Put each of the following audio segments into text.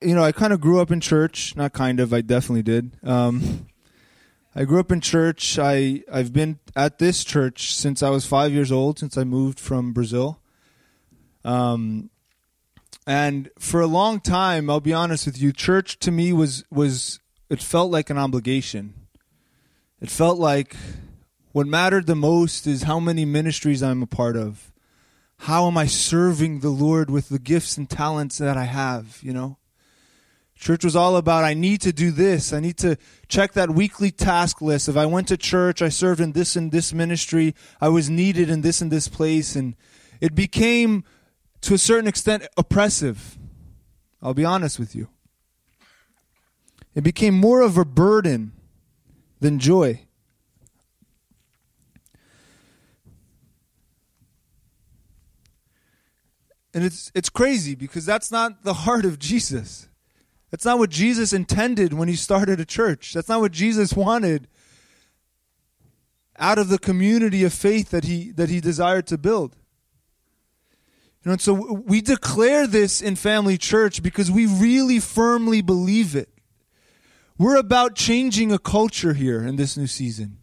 you know, I kind of grew up in church. Not kind of, I definitely did. Um, I grew up in church. I I've been at this church since I was five years old. Since I moved from Brazil. Um, and for a long time, I'll be honest with you, church to me was was it felt like an obligation. It felt like what mattered the most is how many ministries I'm a part of. How am I serving the Lord with the gifts and talents that I have, you know? Church was all about I need to do this. I need to check that weekly task list. If I went to church, I served in this and this ministry, I was needed in this and this place. And it became, to a certain extent, oppressive. I'll be honest with you. It became more of a burden than joy. And it's it's crazy because that's not the heart of Jesus. That's not what Jesus intended when he started a church. That's not what Jesus wanted out of the community of faith that he that he desired to build. You know, and so we declare this in family church because we really firmly believe it. We're about changing a culture here in this new season.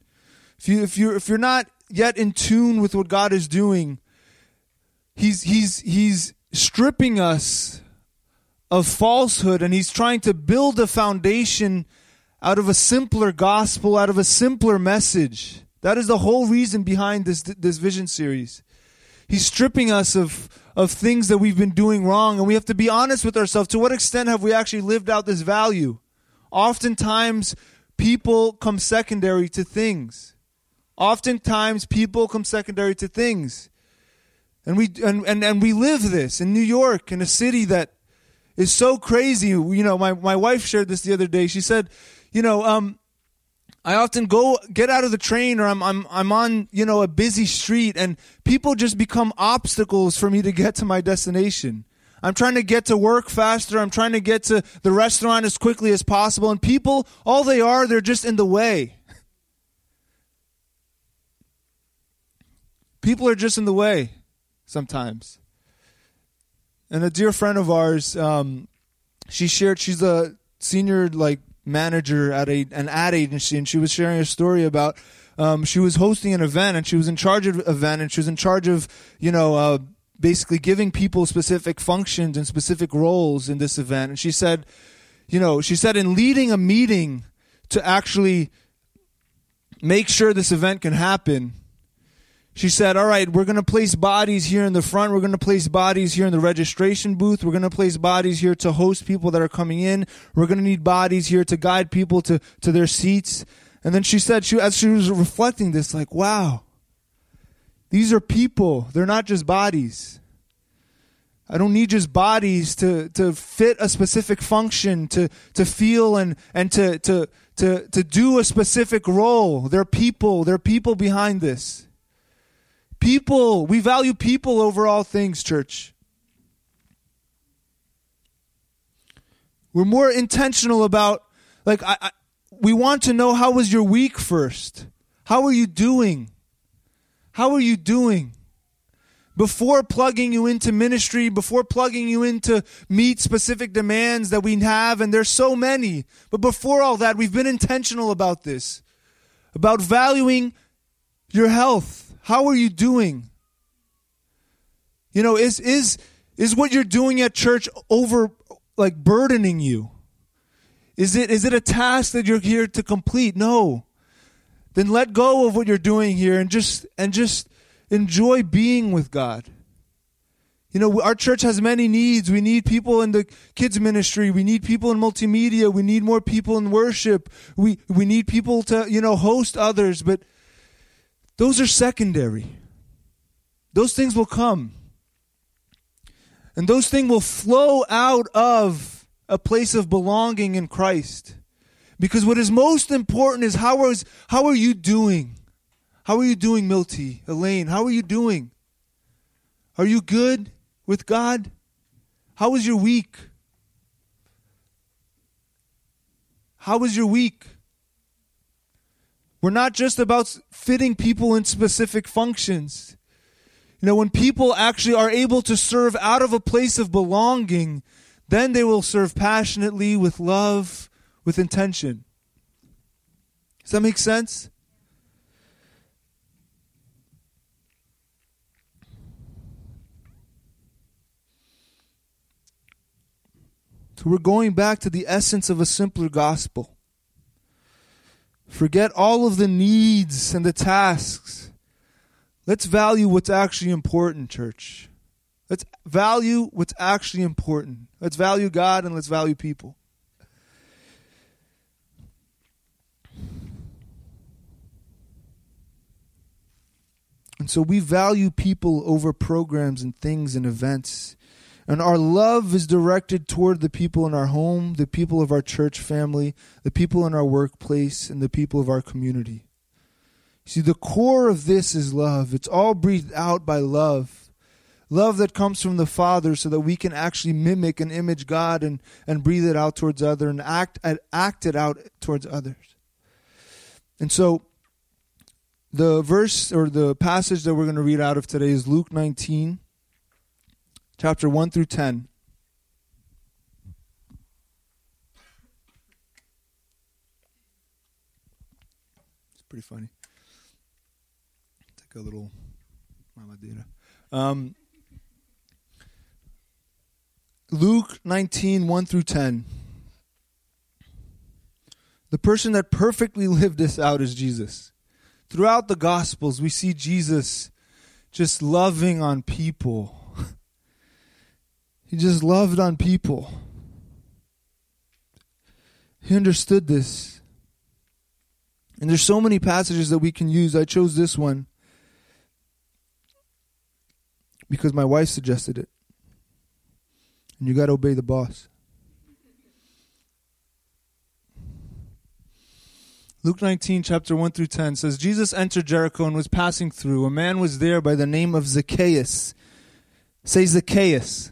If you if you if you're not yet in tune with what God is doing, he's he's he's stripping us of falsehood and he's trying to build a foundation out of a simpler gospel, out of a simpler message. That is the whole reason behind this this vision series. He's stripping us of of things that we've been doing wrong and we have to be honest with ourselves to what extent have we actually lived out this value? Oftentimes, people come secondary to things. Oftentimes, people come secondary to things. And we and, and, and we live this in New York, in a city that is so crazy. You know, my, my wife shared this the other day. She said, you know, um, I often go get out of the train or I'm I'm I'm on, you know, a busy street and people just become obstacles for me to get to my destination. I'm trying to get to work faster. I'm trying to get to the restaurant as quickly as possible. And people, all they are, they're just in the way. People are just in the way sometimes. And a dear friend of ours, um, she shared, she's a senior like manager at a an ad agency, and she was sharing a story about um, she was hosting an event and she was in charge of event and she was in charge of you know uh, basically giving people specific functions and specific roles in this event. And she said, you know, she said in leading a meeting to actually make sure this event can happen. She said, All right, we're going to place bodies here in the front. We're going to place bodies here in the registration booth. We're going to place bodies here to host people that are coming in. We're going to need bodies here to guide people to, to their seats. And then she said, she, as she was reflecting this, like, wow, these are people, they're not just bodies. I don't need just bodies to, to fit a specific function, to, to feel and, and to, to, to, to do a specific role. They're people, they're people behind this. People, we value people over all things, church. We're more intentional about, like, I, I we want to know how was your week first? How are you doing? How are you doing? Before plugging you into ministry, before plugging you into meet specific demands that we have, and there's so many. But before all that, we've been intentional about this, about valuing your health. How are you doing? You know, is is is what you're doing at church over like burdening you? Is it is it a task that you're here to complete? No then let go of what you're doing here and just and just enjoy being with God. You know, our church has many needs. We need people in the kids ministry. We need people in multimedia. We need more people in worship. We we need people to, you know, host others, but those are secondary. Those things will come. And those things will flow out of a place of belonging in Christ. Because what is most important is how is how are you doing? How are you doing, Milty? Elaine, how are you doing? Are you good with God? How was your week? How was your week? We're not just about fitting people in specific functions. You know, when people actually are able to serve out of a place of belonging, Then they will serve passionately with love, with intention. Does that make sense? So we're going back to the essence of a simpler gospel. Forget all of the needs and the tasks. Let's value what's actually important, church. Let's value what's actually important. Let's value God and let's value people. And so we value people over programs and things and events. And our love is directed toward the people in our home, the people of our church family, the people in our workplace, and the people of our community. See, the core of this is love. It's all breathed out by love. Love that comes from the Father so that we can actually mimic and image God and, and breathe it out towards others and act, act it out towards others. And so the verse or the passage that we're going to read out of today is Luke 19 chapter 1 through 10. It's pretty funny. Take a little mama data. Um, Luke 19, 1 through 10. The person that perfectly lived this out is Jesus. Throughout the Gospels, we see Jesus just loving on people he just loved on people. He understood this. And there's so many passages that we can use. I chose this one because my wife suggested it. And you got to obey the boss. Luke 19, chapter 1 through 10 says Jesus entered Jericho and was passing through. A man was there by the name of Zacchaeus. Say Zacchaeus.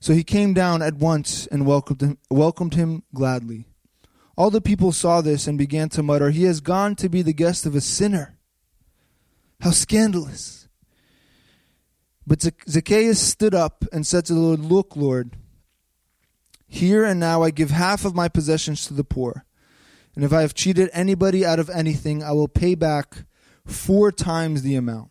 So he came down at once and welcomed him, welcomed him gladly. All the people saw this and began to mutter, He has gone to be the guest of a sinner. How scandalous. But Zacchaeus stood up and said to the Lord, Look, Lord, here and now I give half of my possessions to the poor. And if I have cheated anybody out of anything, I will pay back four times the amount.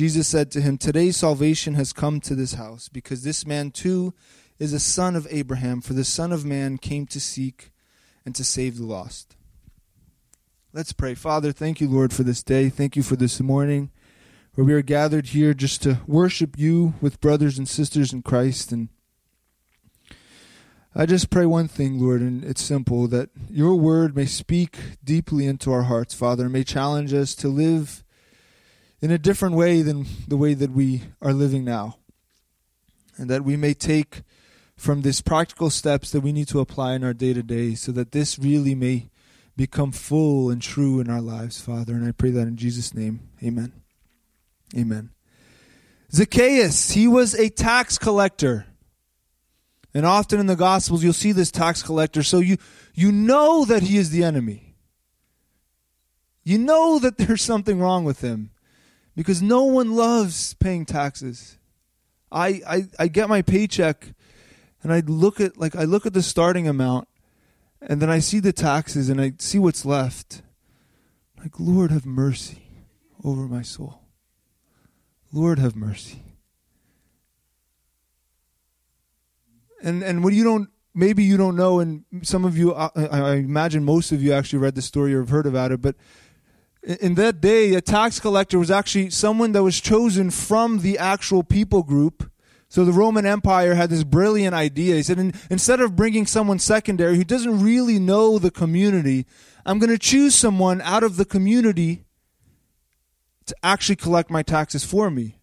Jesus said to him, Today salvation has come to this house, because this man too is a son of Abraham, for the Son of Man came to seek and to save the lost. Let's pray. Father, thank you, Lord, for this day. Thank you for this morning where we are gathered here just to worship you with brothers and sisters in Christ. And I just pray one thing, Lord, and it's simple that your word may speak deeply into our hearts, Father, and may challenge us to live in a different way than the way that we are living now. And that we may take from this practical steps that we need to apply in our day to day so that this really may become full and true in our lives, Father. And I pray that in Jesus' name. Amen. Amen. Zacchaeus, he was a tax collector. And often in the Gospels, you'll see this tax collector. So you, you know that he is the enemy. You know that there's something wrong with him because no one loves paying taxes. I, I, I get my paycheck and I look at like I look at the starting amount and then I see the taxes and I see what's left. Like Lord have mercy over my soul. Lord have mercy. And and what you don't maybe you don't know and some of you I, I imagine most of you actually read the story or have heard about it but in that day, a tax collector was actually someone that was chosen from the actual people group. So the Roman Empire had this brilliant idea. He said, instead of bringing someone secondary who doesn't really know the community, I'm going to choose someone out of the community to actually collect my taxes for me.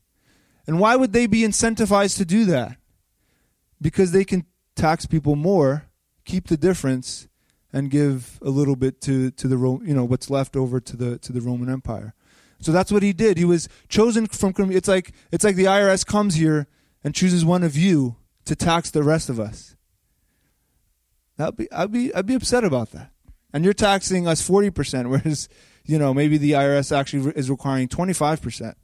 And why would they be incentivized to do that? Because they can tax people more, keep the difference and give a little bit to to the you know what's left over to the to the Roman Empire. So that's what he did. He was chosen from. It's like it's like the IRS comes here and chooses one of you to tax the rest of us. That'd be I'd be I'd be upset about that. And you're taxing us forty percent, whereas you know maybe the IRS actually is requiring twenty five percent.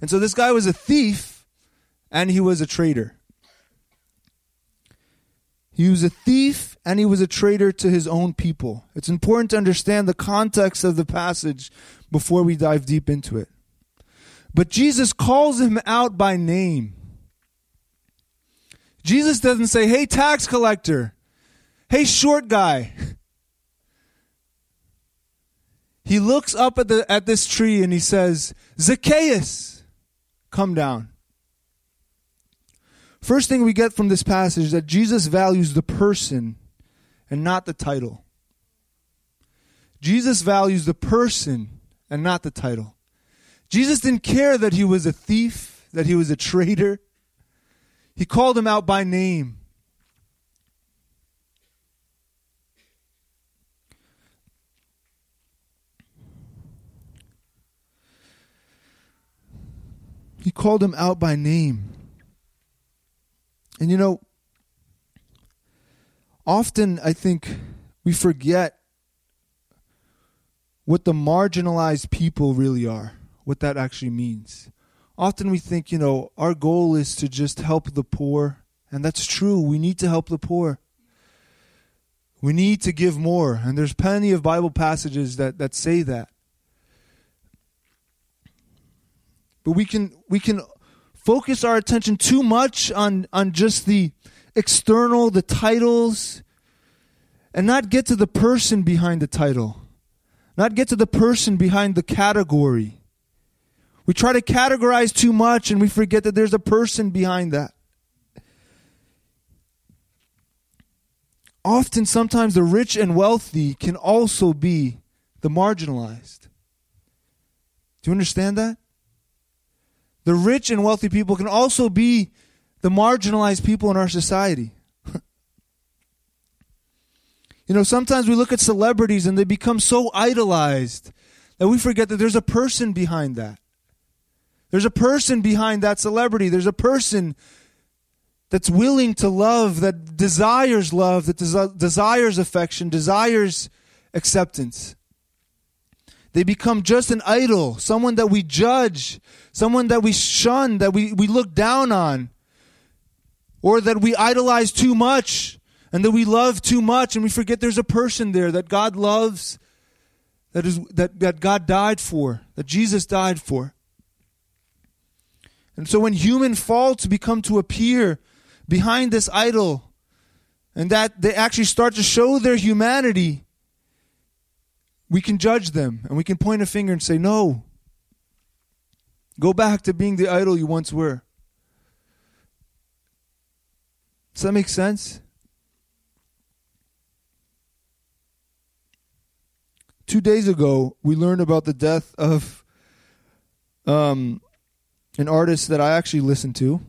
And so this guy was a thief, and he was a traitor. He was a thief and he was a traitor to his own people. It's important to understand the context of the passage before we dive deep into it. But Jesus calls him out by name. Jesus doesn't say, hey, tax collector, hey, short guy. He looks up at, the, at this tree and he says, Zacchaeus, come down. First thing we get from this passage is that Jesus values the person and not the title. Jesus values the person and not the title. Jesus didn't care that he was a thief, that he was a traitor. He called him out by name. He called him out by name. And you know, often I think we forget what the marginalized people really are, what that actually means. Often we think, you know, our goal is to just help the poor, and that's true. We need to help the poor. We need to give more, and there's plenty of Bible passages that, that say that. But we can we can focus our attention too much on, on just the external, the titles, and not get to the person behind the title, not get to the person behind the category. We try to categorize too much and we forget that there's a person behind that. Often, sometimes the rich and wealthy can also be the marginalized. Do you understand that? The rich and wealthy people can also be the marginalized people in our society. you know, sometimes we look at celebrities and they become so idolized that we forget that there's a person behind that. There's a person behind that celebrity. There's a person that's willing to love, that desires love, that des- desires affection, desires acceptance. They become just an idol, someone that we judge, someone that we shun, that we, we look down on, or that we idolize too much and that we love too much and we forget there's a person there that God loves, that, is, that, that God died for, that Jesus died for. And so when human faults become to appear behind this idol, and that they actually start to show their humanity, we can judge them and we can point a finger and say, No. Go back to being the idol you once were. Does that make sense? Two days ago, we learned about the death of um, an artist that I actually listened to,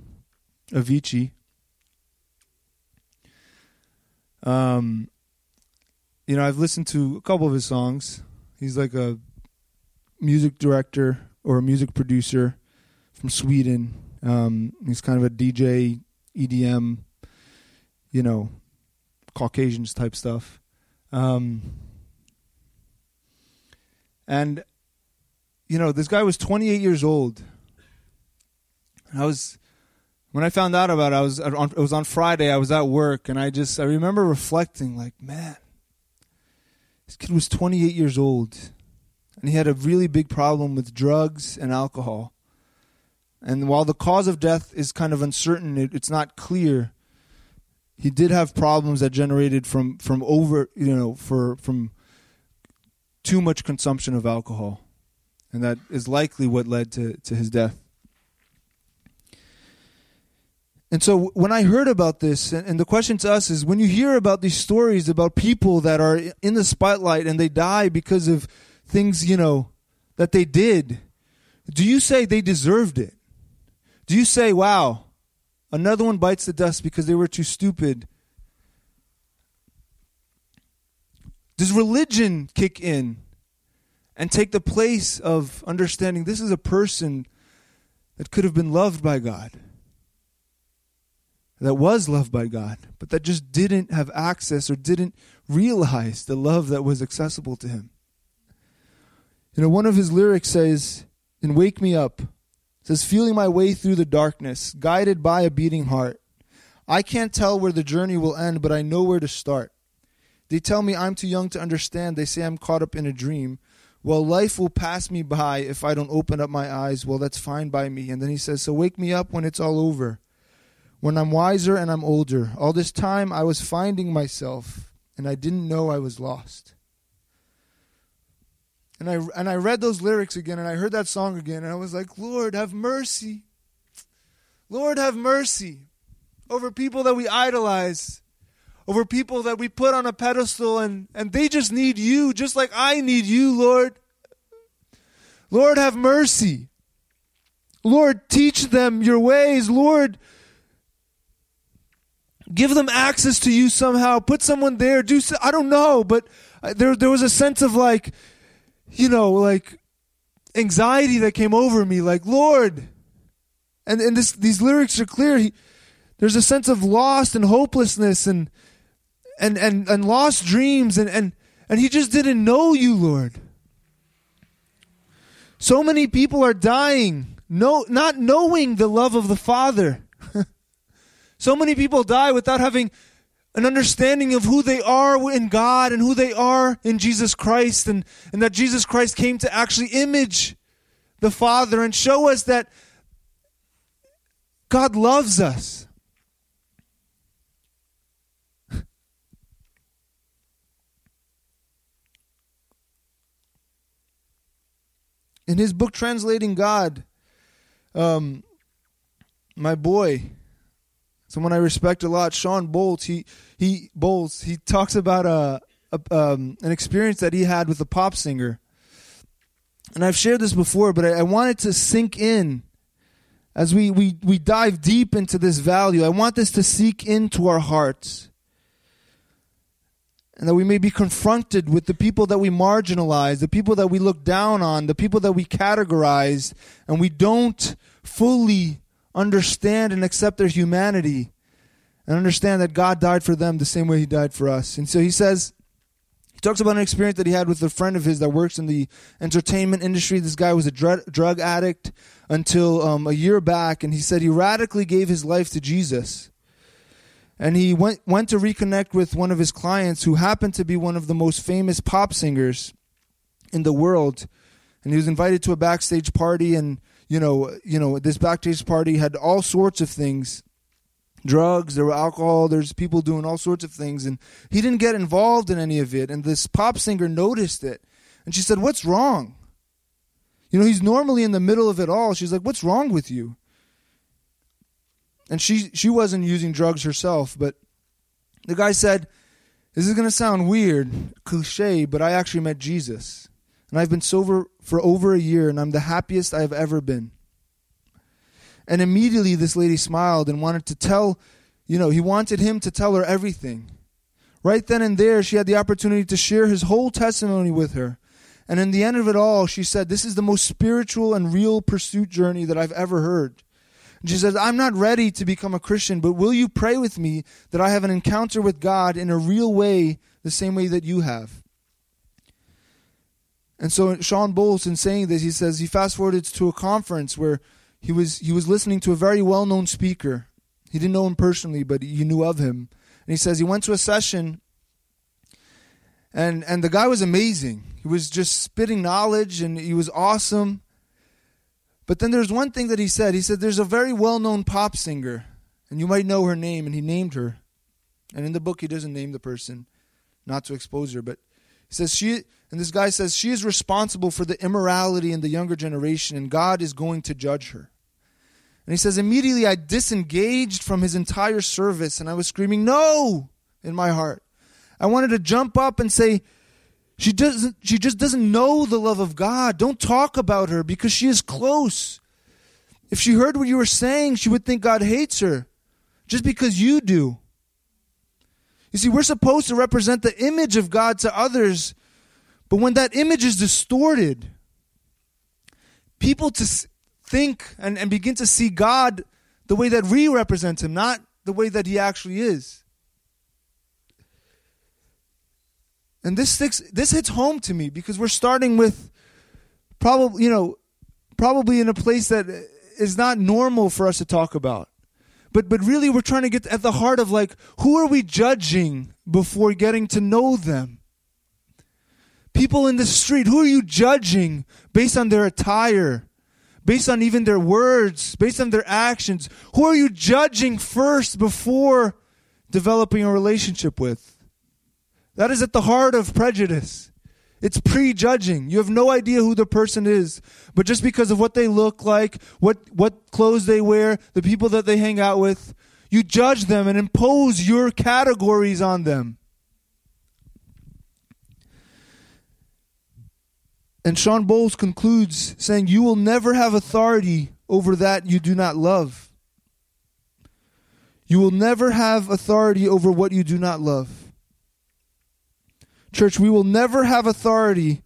Avicii. Um, you know, I've listened to a couple of his songs. He's like a music director or a music producer from Sweden. Um, he's kind of a DJ, EDM, you know, Caucasians type stuff. Um, and, you know, this guy was 28 years old. I was, when I found out about it, I was, it was on Friday. I was at work, and I just, I remember reflecting, like, man, this kid was 28 years old, and he had a really big problem with drugs and alcohol. And while the cause of death is kind of uncertain, it, it's not clear. He did have problems that generated from from over, you know, for from too much consumption of alcohol, and that is likely what led to to his death. And so when I heard about this, and the question to us is when you hear about these stories about people that are in the spotlight and they die because of things, you know, that they did, do you say they deserved it? Do you say, wow, another one bites the dust because they were too stupid Does religion kick in and take the place of understanding this is a person that could have been loved by God? That was loved by God, but that just didn't have access or didn't realize the love that was accessible to him. You know, one of his lyrics says, in Wake Me Up, says, Feeling my way through the darkness, guided by a beating heart. I can't tell where the journey will end, but I know where to start. They tell me I'm too young to understand. They say I'm caught up in a dream. Well, life will pass me by if I don't open up my eyes. Well, that's fine by me. And then he says, So wake me up when it's all over, when I'm wiser and I'm older. All this time I was finding myself, and I didn't know I was lost. And I, and I read those lyrics again, and I heard that song again, and I was like, Lord, have mercy. Lord, have mercy over people that we idolize over people that we put on a pedestal and, and they just need you, just like I need you, Lord. Lord, have mercy. Lord, teach them your ways. Lord, give them access to you somehow. Put someone there. Do so, I don't know, but uh, there there was a sense of like, you know, like anxiety that came over me. Like, Lord, and and this these lyrics are clear. He, there's a sense of lost and hopelessness and and, and, and lost dreams and, and, and he just didn't know you, Lord. So many people are dying, no, not knowing the love of the Father. So many people die without having an understanding of who they are in God and who they are in Jesus Christ, and, and that Jesus Christ came to actually image the Father and show us that God loves us. in his book translating god um, my boy someone i respect a lot Shawn bolz he he bolz he talks about a, a um, an experience that he had with a pop singer. And i've shared this before but i, I wanted to sink in. As we, we, we dive deep into this value i want this to seek into our hearts. And that we may be confronted with the people that we marginalize, the people that we look down on, the people that we categorize, and we don't fully understand and accept their humanity and understand that God died for them the same way He died for us. And so he says, he talks about an experience that he had with a friend of his that works in the entertainment industry. This guy was a dr- drug addict until um, a year back, and he said he radically gave his life to Jesus and he went went to reconnect with one of his clients who happened to be one of the most famous pop singers in the world and he was invited to a backstage party and you know you know this backstage party had all sorts of things. Drugs there were alcohol there's people doing all sorts of things and he didn't get involved in any of it and this pop singer noticed it and she said what's wrong? You know he's normally in the middle of it all. She's like what's wrong with you? And she she wasn't using drugs herself, but the guy said, "This is going to sound weird, cliche, but I actually met Jesus, and I've been sober for over a year, and I'm the happiest I have ever been." And immediately, this lady smiled and wanted to tell, you know, he wanted him to tell her everything. Right then and there, she had the opportunity to share his whole testimony with her. And in the end of it all, she said, This is the most spiritual and real pursuit journey that I've ever heard. And she says, I'm not ready to become a Christian, but will you pray with me that I have an encounter with God in a real way, the same way that you have? And so Shawn Bolz, in saying this, he says he fast forwarded to a conference where he was he was listening to a very well known speaker. He didn't know him personally, but he knew of him. And he says he went to a session and and the guy was amazing. He was just spitting knowledge and he was awesome. But then there's one thing that he said. He said, There's a very well known pop singer, and you might know her name, and he named her. And in the book, he doesn't name the person, not to expose her, but he says, She, and this guy says, She is responsible for the immorality in the younger generation, and God is going to judge her. And he says, Immediately I disengaged from his entire service, and I was screaming, No, in my heart. I wanted to jump up and say, she doesn't she just doesn't know the love of God. Don't talk about her because she is close. If she heard what you were saying, she would think God hates her just because you do. You see, we're supposed to represent the image of God to others, but when that image is distorted, people to think and, and begin to see God the way that we represent Him, not the way that He actually is. And this sticks, this hits home to me because we're starting with probably, you know, probably in a place that is not normal for us to talk about. But but really we're trying to get at the heart of like who are we judging before getting to know them? People in the street, who are you judging based on their attire? Based on even their words, based on their actions? Who are you judging first before developing a relationship with? That is at the heart of prejudice. It's prejudging. You have no idea who the person is, but just because of what they look like, what what clothes they wear, the people that they hang out with, you judge them and impose your categories on them. And Shawn Bolz concludes saying, You will never have authority over that you do not love. You will never have authority over what you do not love. Church, we will never have authority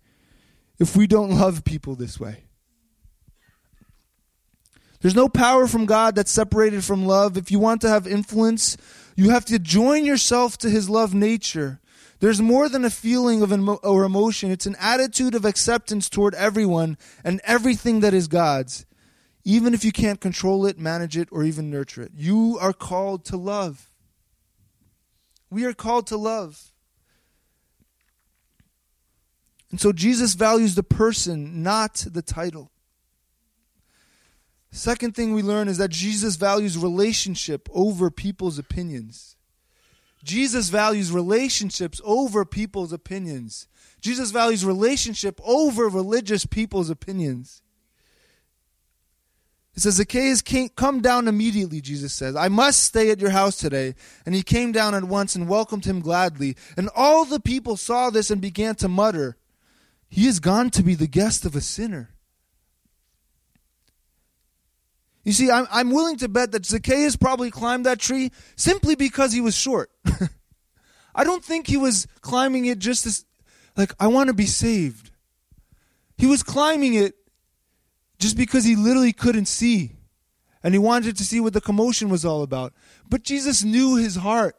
if we don't love people this way. There's no power from God that's separated from love. If you want to have influence, you have to join yourself to his love nature. There's more than a feeling of emo- or emotion. It's an attitude of acceptance toward everyone and everything that is God's, even if you can't control it, manage it, or even nurture it. You are called to love. We are called to love. And so Jesus values the person, not the title. Second thing we learn is that Jesus values relationship over people's opinions. Jesus values relationships over people's opinions. Jesus values relationship over religious people's opinions. It says, Zacchaeus came, come down immediately, Jesus says. I must stay at your house today. And he came down at once and welcomed him gladly. And all the people saw this and began to mutter, he has gone to be the guest of a sinner. You see, I'm, I'm willing to bet that Zacchaeus probably climbed that tree simply because he was short. I don't think he was climbing it just as, like, I want to be saved. He was climbing it just because he literally couldn't see. And he wanted to see what the commotion was all about. But Jesus knew his heart.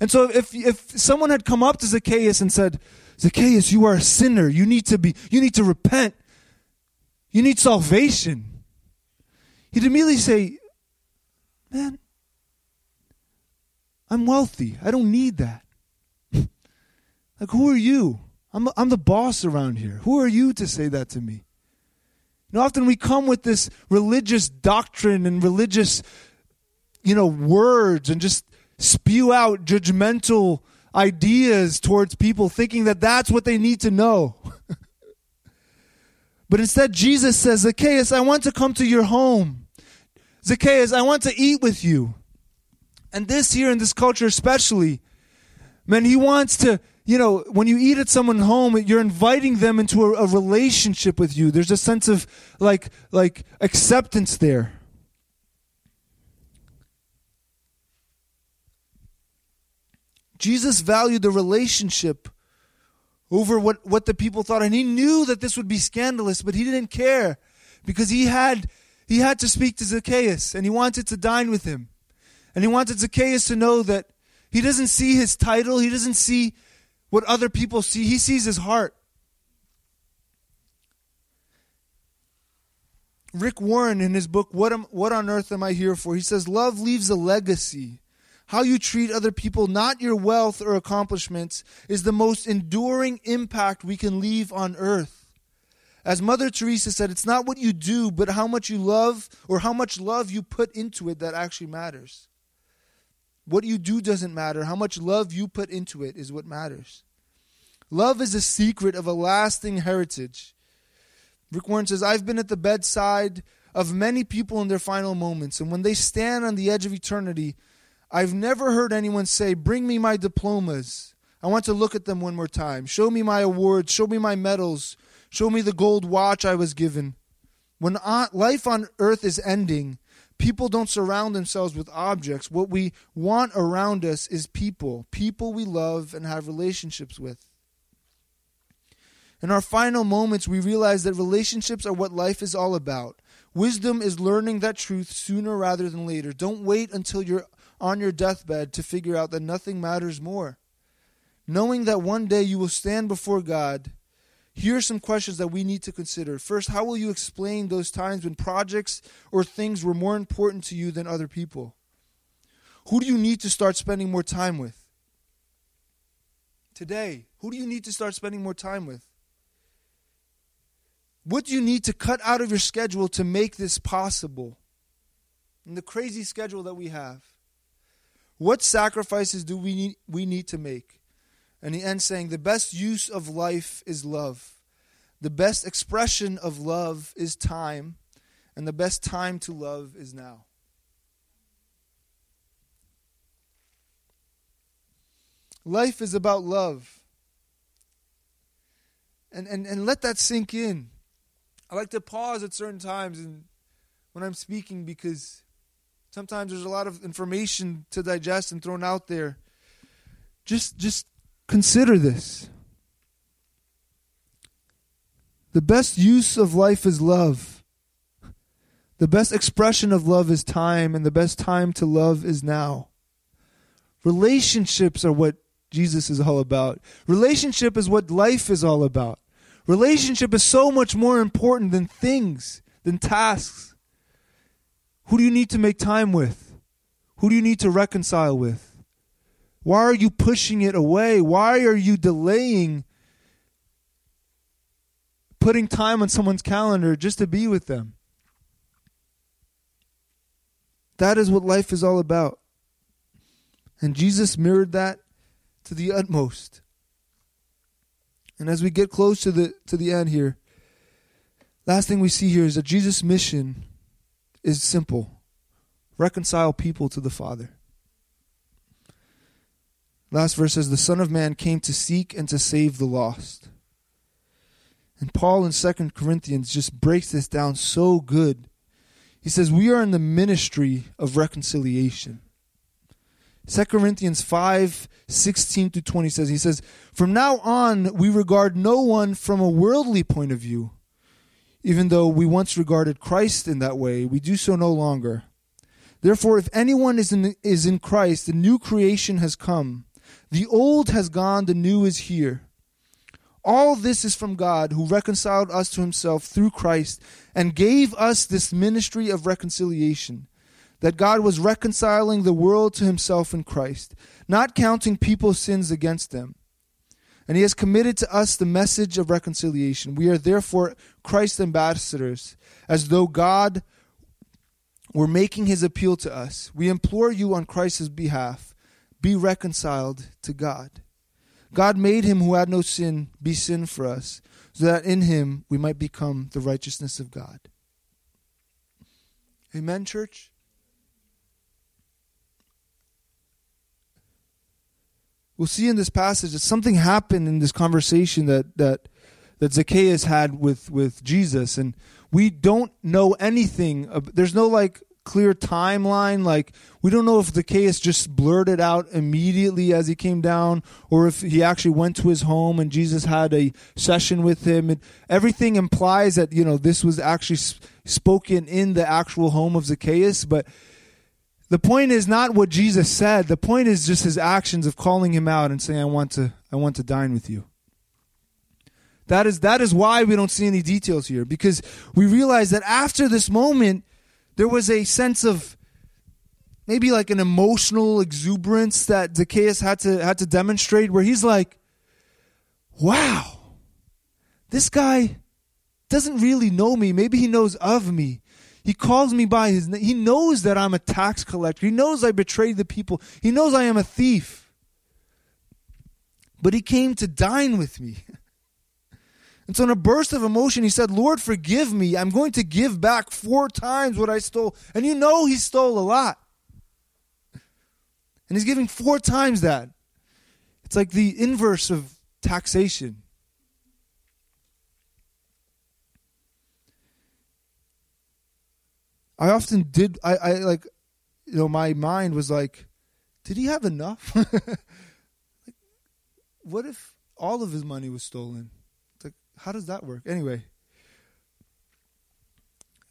And so if, if someone had come up to Zacchaeus and said, Zacchaeus, you are a sinner. You need to be, you need to repent. You need salvation. He'd immediately say, Man, I'm wealthy. I don't need that. like, who are you? I'm, I'm the boss around here. Who are you to say that to me? Know, often we come with this religious doctrine and religious, you know, words and just spew out judgmental ideas towards people, thinking that that's what they need to know. but instead, Jesus says, Zacchaeus, I want to come to your home. Zacchaeus, I want to eat with you. And this here in this culture, especially, man, he wants to, you know, when you eat at someone's home, you're inviting them into a, a relationship with you. There's a sense of like, like acceptance there. Jesus valued the relationship over what, what the people thought. And he knew that this would be scandalous, but he didn't care because he had, he had to speak to Zacchaeus and he wanted to dine with him. And he wanted Zacchaeus to know that he doesn't see his title, he doesn't see what other people see, he sees his heart. Rick Warren, in his book, What, Am, what on Earth Am I Here For? He says, Love leaves a legacy how you treat other people, not your wealth or accomplishments, is the most enduring impact we can leave on earth. As Mother Teresa said, it's not what you do, but how much you love or how much love you put into it that actually matters. What you do doesn't matter. How much love you put into it is what matters. Love is the secret of a lasting heritage. Rick Warren says, I've been at the bedside of many people in their final moments, and when they stand on the edge of eternity, I've never heard anyone say, Bring me my diplomas. I want to look at them one more time. Show me my awards. Show me my medals. Show me the gold watch I was given. When life on earth is ending, People don't surround themselves with objects. What we want around us is people, people we love and have relationships with. In our final moments, we realize that relationships are what life is all about. Wisdom is learning that truth sooner rather than later. Don't wait until you're on your deathbed to figure out that nothing matters more. Knowing that one day you will stand before God here are some questions that we need to consider. First, how will you explain those times when projects or things were more important to you than other people? Who do you need to start spending more time with? Today, who do you need to start spending more time with? What do you need to cut out of your schedule to make this possible? In the crazy schedule that we have, what sacrifices do we need, we need to make? And he ends saying, The best use of life is love. The best expression of love is time. And the best time to love is now. Life is about love. And, and, and let that sink in. I like to pause at certain times and when I'm speaking because sometimes there's a lot of information to digest and thrown out there. Just just Consider this. The best use of life is love. The best expression of love is time, and the best time to love is now. Relationships are what Jesus is all about. Relationship is what life is all about. Relationship is so much more important than things, than tasks. Who do you need to make time with? Who do you need to reconcile with? Why are you pushing it away? Why are you delaying putting time on someone's calendar just to be with them? That is what life is all about. And Jesus mirrored that to the utmost. And as we get close to the to the end here, last thing we see here is that Jesus' mission is simple. Reconcile people to the Father. Last verse says, The Son of Man came to seek and to save the lost. And Paul in Second Corinthians just breaks this down so good. He says, We are in the ministry of reconciliation. 2 Corinthians 5 16 to 20 says, He says, From now on, we regard no one from a worldly point of view. Even though we once regarded Christ in that way, we do so no longer. Therefore, if anyone is in, is in Christ, the new creation has come the old has gone, the new is here. All this is from God, who reconciled us to himself through Christ and gave us this ministry of reconciliation. That God was reconciling the world to himself in Christ, not counting people's sins against them. And he has committed to us the message of reconciliation. We are therefore Christ's ambassadors, as though God were making his appeal to us. We implore you on Christ's behalf be reconciled to God. God made him who had no sin be sin for us, so that in him we might become the righteousness of God. Amen, church? We'll see in this passage that something happened in this conversation that, that, that Zacchaeus had with, with Jesus, and we don't know anything. There's no like clear timeline. Like we don't know if Zacchaeus just blurted out immediately as he came down, or if he actually went to his home and Jesus had a session with him. And everything implies that you know this was actually spoken in the actual home of Zacchaeus, but. The point is not what Jesus said. The point is just his actions of calling him out and saying, "I want to, I want to dine with you." That is that is why we don't see any details here because we realize that after this moment, there was a sense of maybe like an emotional exuberance that Zacchaeus had to had to demonstrate where he's like, "Wow. This guy doesn't really know me. Maybe he knows of me. He calls me by his name. He knows that I'm a tax collector. He knows I betrayed the people. He knows I am a thief. But he came to dine with me. And so, in a burst of emotion, he said, Lord, forgive me. I'm going to give back four times what I stole. And you know he stole a lot. And he's giving four times that. It's like the inverse of taxation. I often did. I, I like, you know, my mind was like, did he have enough? like, what if all of his money was stolen? It's like, how does that work? Anyway.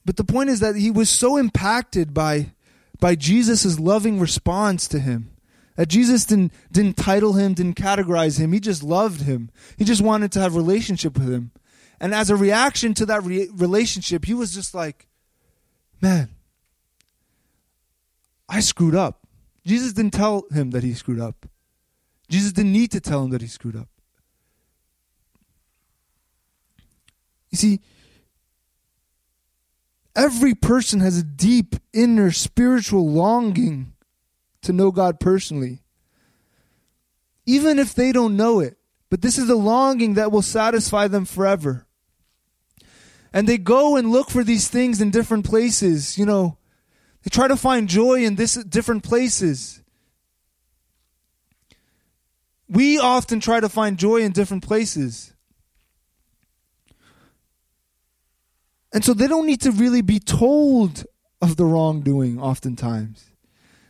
But the point is that he was so impacted by by Jesus' loving response to him. That Jesus didn't didn't title him, didn't categorize him. He just loved him. He just wanted to have relationship with him. And as a reaction to that re- relationship, he was just like, "Man, I screwed up." Jesus didn't tell him that he screwed up. Jesus didn't need to tell him that he screwed up. You see, every person has a deep inner spiritual longing to know God personally, even if they don't know it. But this is a longing that will satisfy them forever. And they go and look for these things in different places. You know, they try to find joy in this different places. We often try to find joy in different places. And so they don't need to really be told of the wrongdoing oftentimes.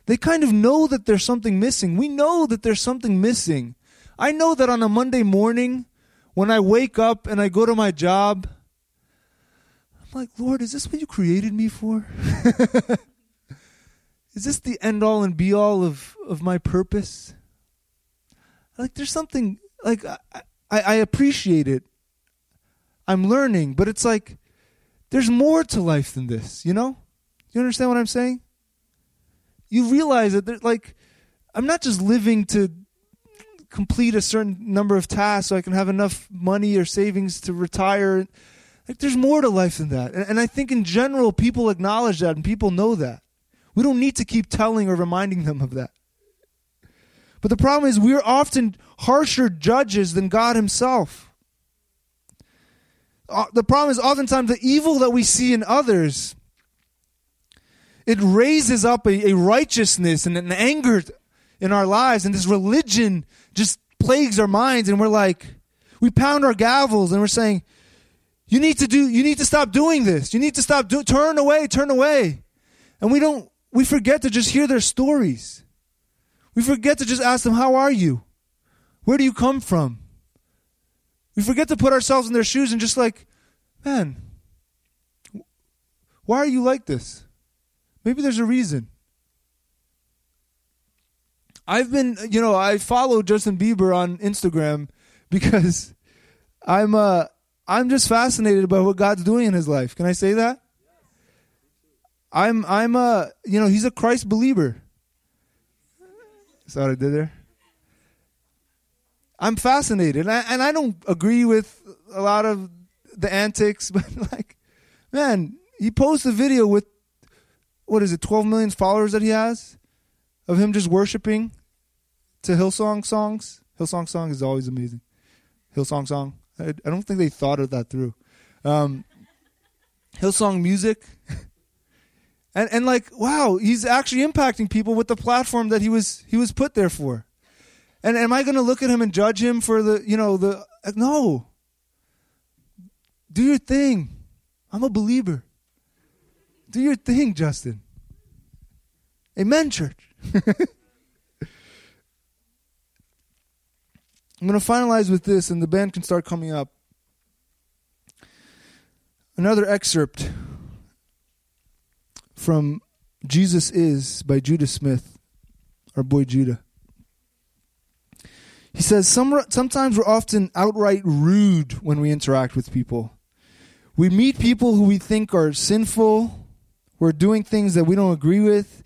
They kind of know that there's something missing. We know that there's something missing. I know that on a Monday morning, when I wake up and I go to my job, I'm like, Lord, is this what you created me for? is this the end all and be all of, of my purpose? Like, there's something, like, I, I, I appreciate it. I'm learning, but it's like, there's more to life than this, you know? You understand what I'm saying? You realize that, like, I'm not just living to complete a certain number of tasks so I can have enough money or savings to retire. Like, there's more to life than that. And, and I think in general, people acknowledge that and people know that. We don't need to keep telling or reminding them of that. But the problem is, we're often harsher judges than God Himself. Uh, the problem is oftentimes the evil that we see in others it raises up a, a righteousness and an anger in our lives and this religion just plagues our minds and we're like we pound our gavels and we're saying you need to do you need to stop doing this. You need to stop do, turn away turn away. And we don't we forget to just hear their stories. We forget to just ask them how are you? Where do you come from? We forget to put ourselves in their shoes and just like, man, why are you like this? Maybe there's a reason. I've been, you know, I follow Justin Bieber on Instagram because I'm uh I'm just fascinated about what God's doing in his life. Can I say that? I'm I'm a you know, he's a Christ believer. What I did there. I'm fascinated, and I, and I don't agree with a lot of the antics, but like, man, he posts a video with what is it, 12 million followers that he has of him just worshiping to Hillsong songs. Hillsong song is always amazing. Hillsong song. I, I don't think they thought of that through. Um, Hillsong music. and and like wow, he's actually impacting people with the platform that he was he was put there for. And am I going to look at him and judge him for the, you know, the, no. Do your thing. I'm a believer. Do your thing, Justin. Amen, church. I'm going to finalize with this, and the band can start coming up. Another excerpt from Jesus Is by Judah Smith, our boy Judah. He says, Some, Sometimes we're often outright rude when we interact with people. We meet people who we think are sinful, we're doing things that we don't agree with,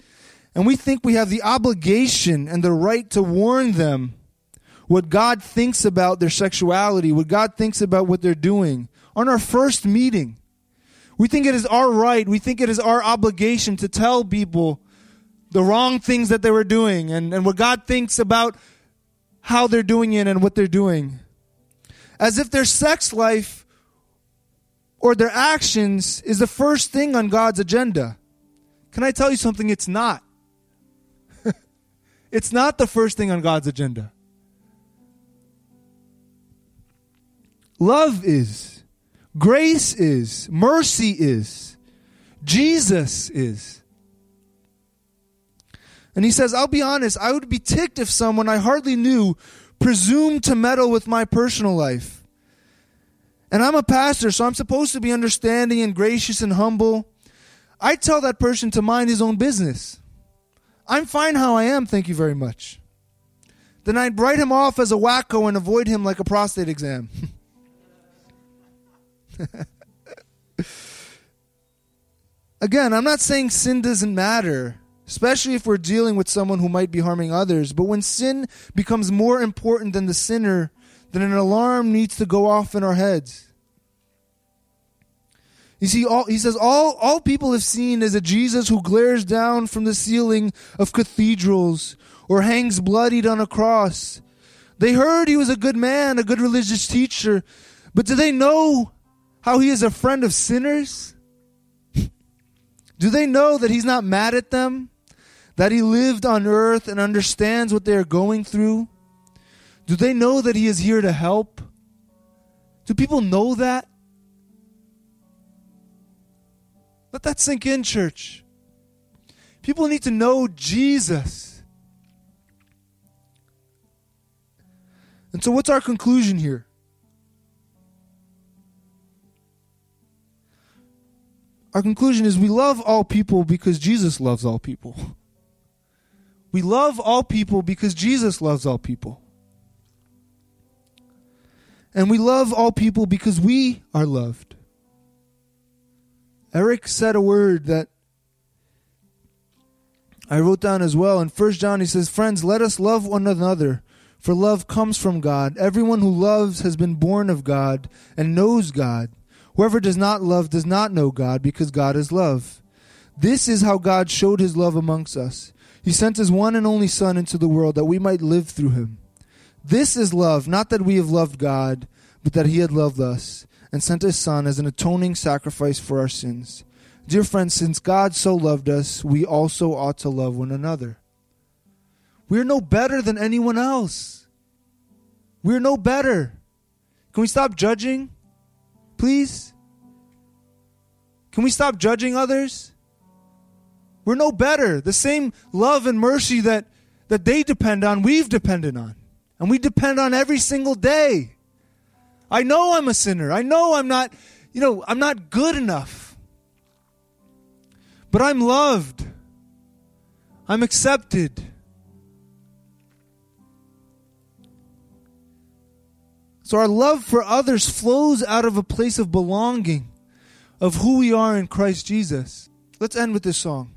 and we think we have the obligation and the right to warn them what God thinks about their sexuality, what God thinks about what they're doing on our first meeting. We think it is our right, we think it is our obligation to tell people the wrong things that they were doing and, and what God thinks about how they're doing it and what they're doing. As if their sex life or their actions is the first thing on God's agenda. Can I tell you something? It's not. it's not the first thing on God's agenda. Love is, grace is, mercy is, Jesus is. And he says, I'll be honest, I would be ticked if someone I hardly knew presumed to meddle with my personal life. And I'm a pastor, so I'm supposed to be understanding and gracious and humble. I tell that person to mind his own business. I'm fine how I am, thank you very much. Then I'd write him off as a wacko and avoid him like a prostate exam. Again, I'm not saying sin doesn't matter, especially if we're dealing with someone who might be harming others, but when sin becomes more important than the sinner, then an alarm needs to go off in our heads. You see, all, he says, all, all people have seen is a Jesus who glares down from the ceiling of cathedrals or hangs bloodied on a cross. They heard he was a good man, a good religious teacher, but do they know how he is a friend of sinners? do they know that he's not mad at them? That he lived on earth and understands what they are going through? Do they know that he is here to help? Do people know that? Let that sink in, church. People need to know Jesus. And so, what's our conclusion here? Our conclusion is we love all people because Jesus loves all people. We love all people because Jesus loves all people. And we love all people because we are loved. Eric said a word that I wrote down as well. In First John, he says, Friends, let us love one another, for love comes from God. Everyone who loves has been born of God and knows God. Whoever does not love does not know God, because God is love. This is how God showed his love amongst us. He sent his one and only Son into the world that we might live through him. This is love, not that we have loved God, but that he had loved us and sent his Son as an atoning sacrifice for our sins. Dear friends, since God so loved us, we also ought to love one another. We're no better than anyone else. We're no better. Can we stop judging? Please? Can we stop judging others? We're no better. The same love and mercy that, that they depend on, we've depended on. And we depend on every single day. I know I'm a sinner. I know I'm not, you know, I'm not good enough. But I'm loved. I'm accepted. So our love for others flows out of a place of belonging, of who we are in Christ Jesus. Let's end with this song.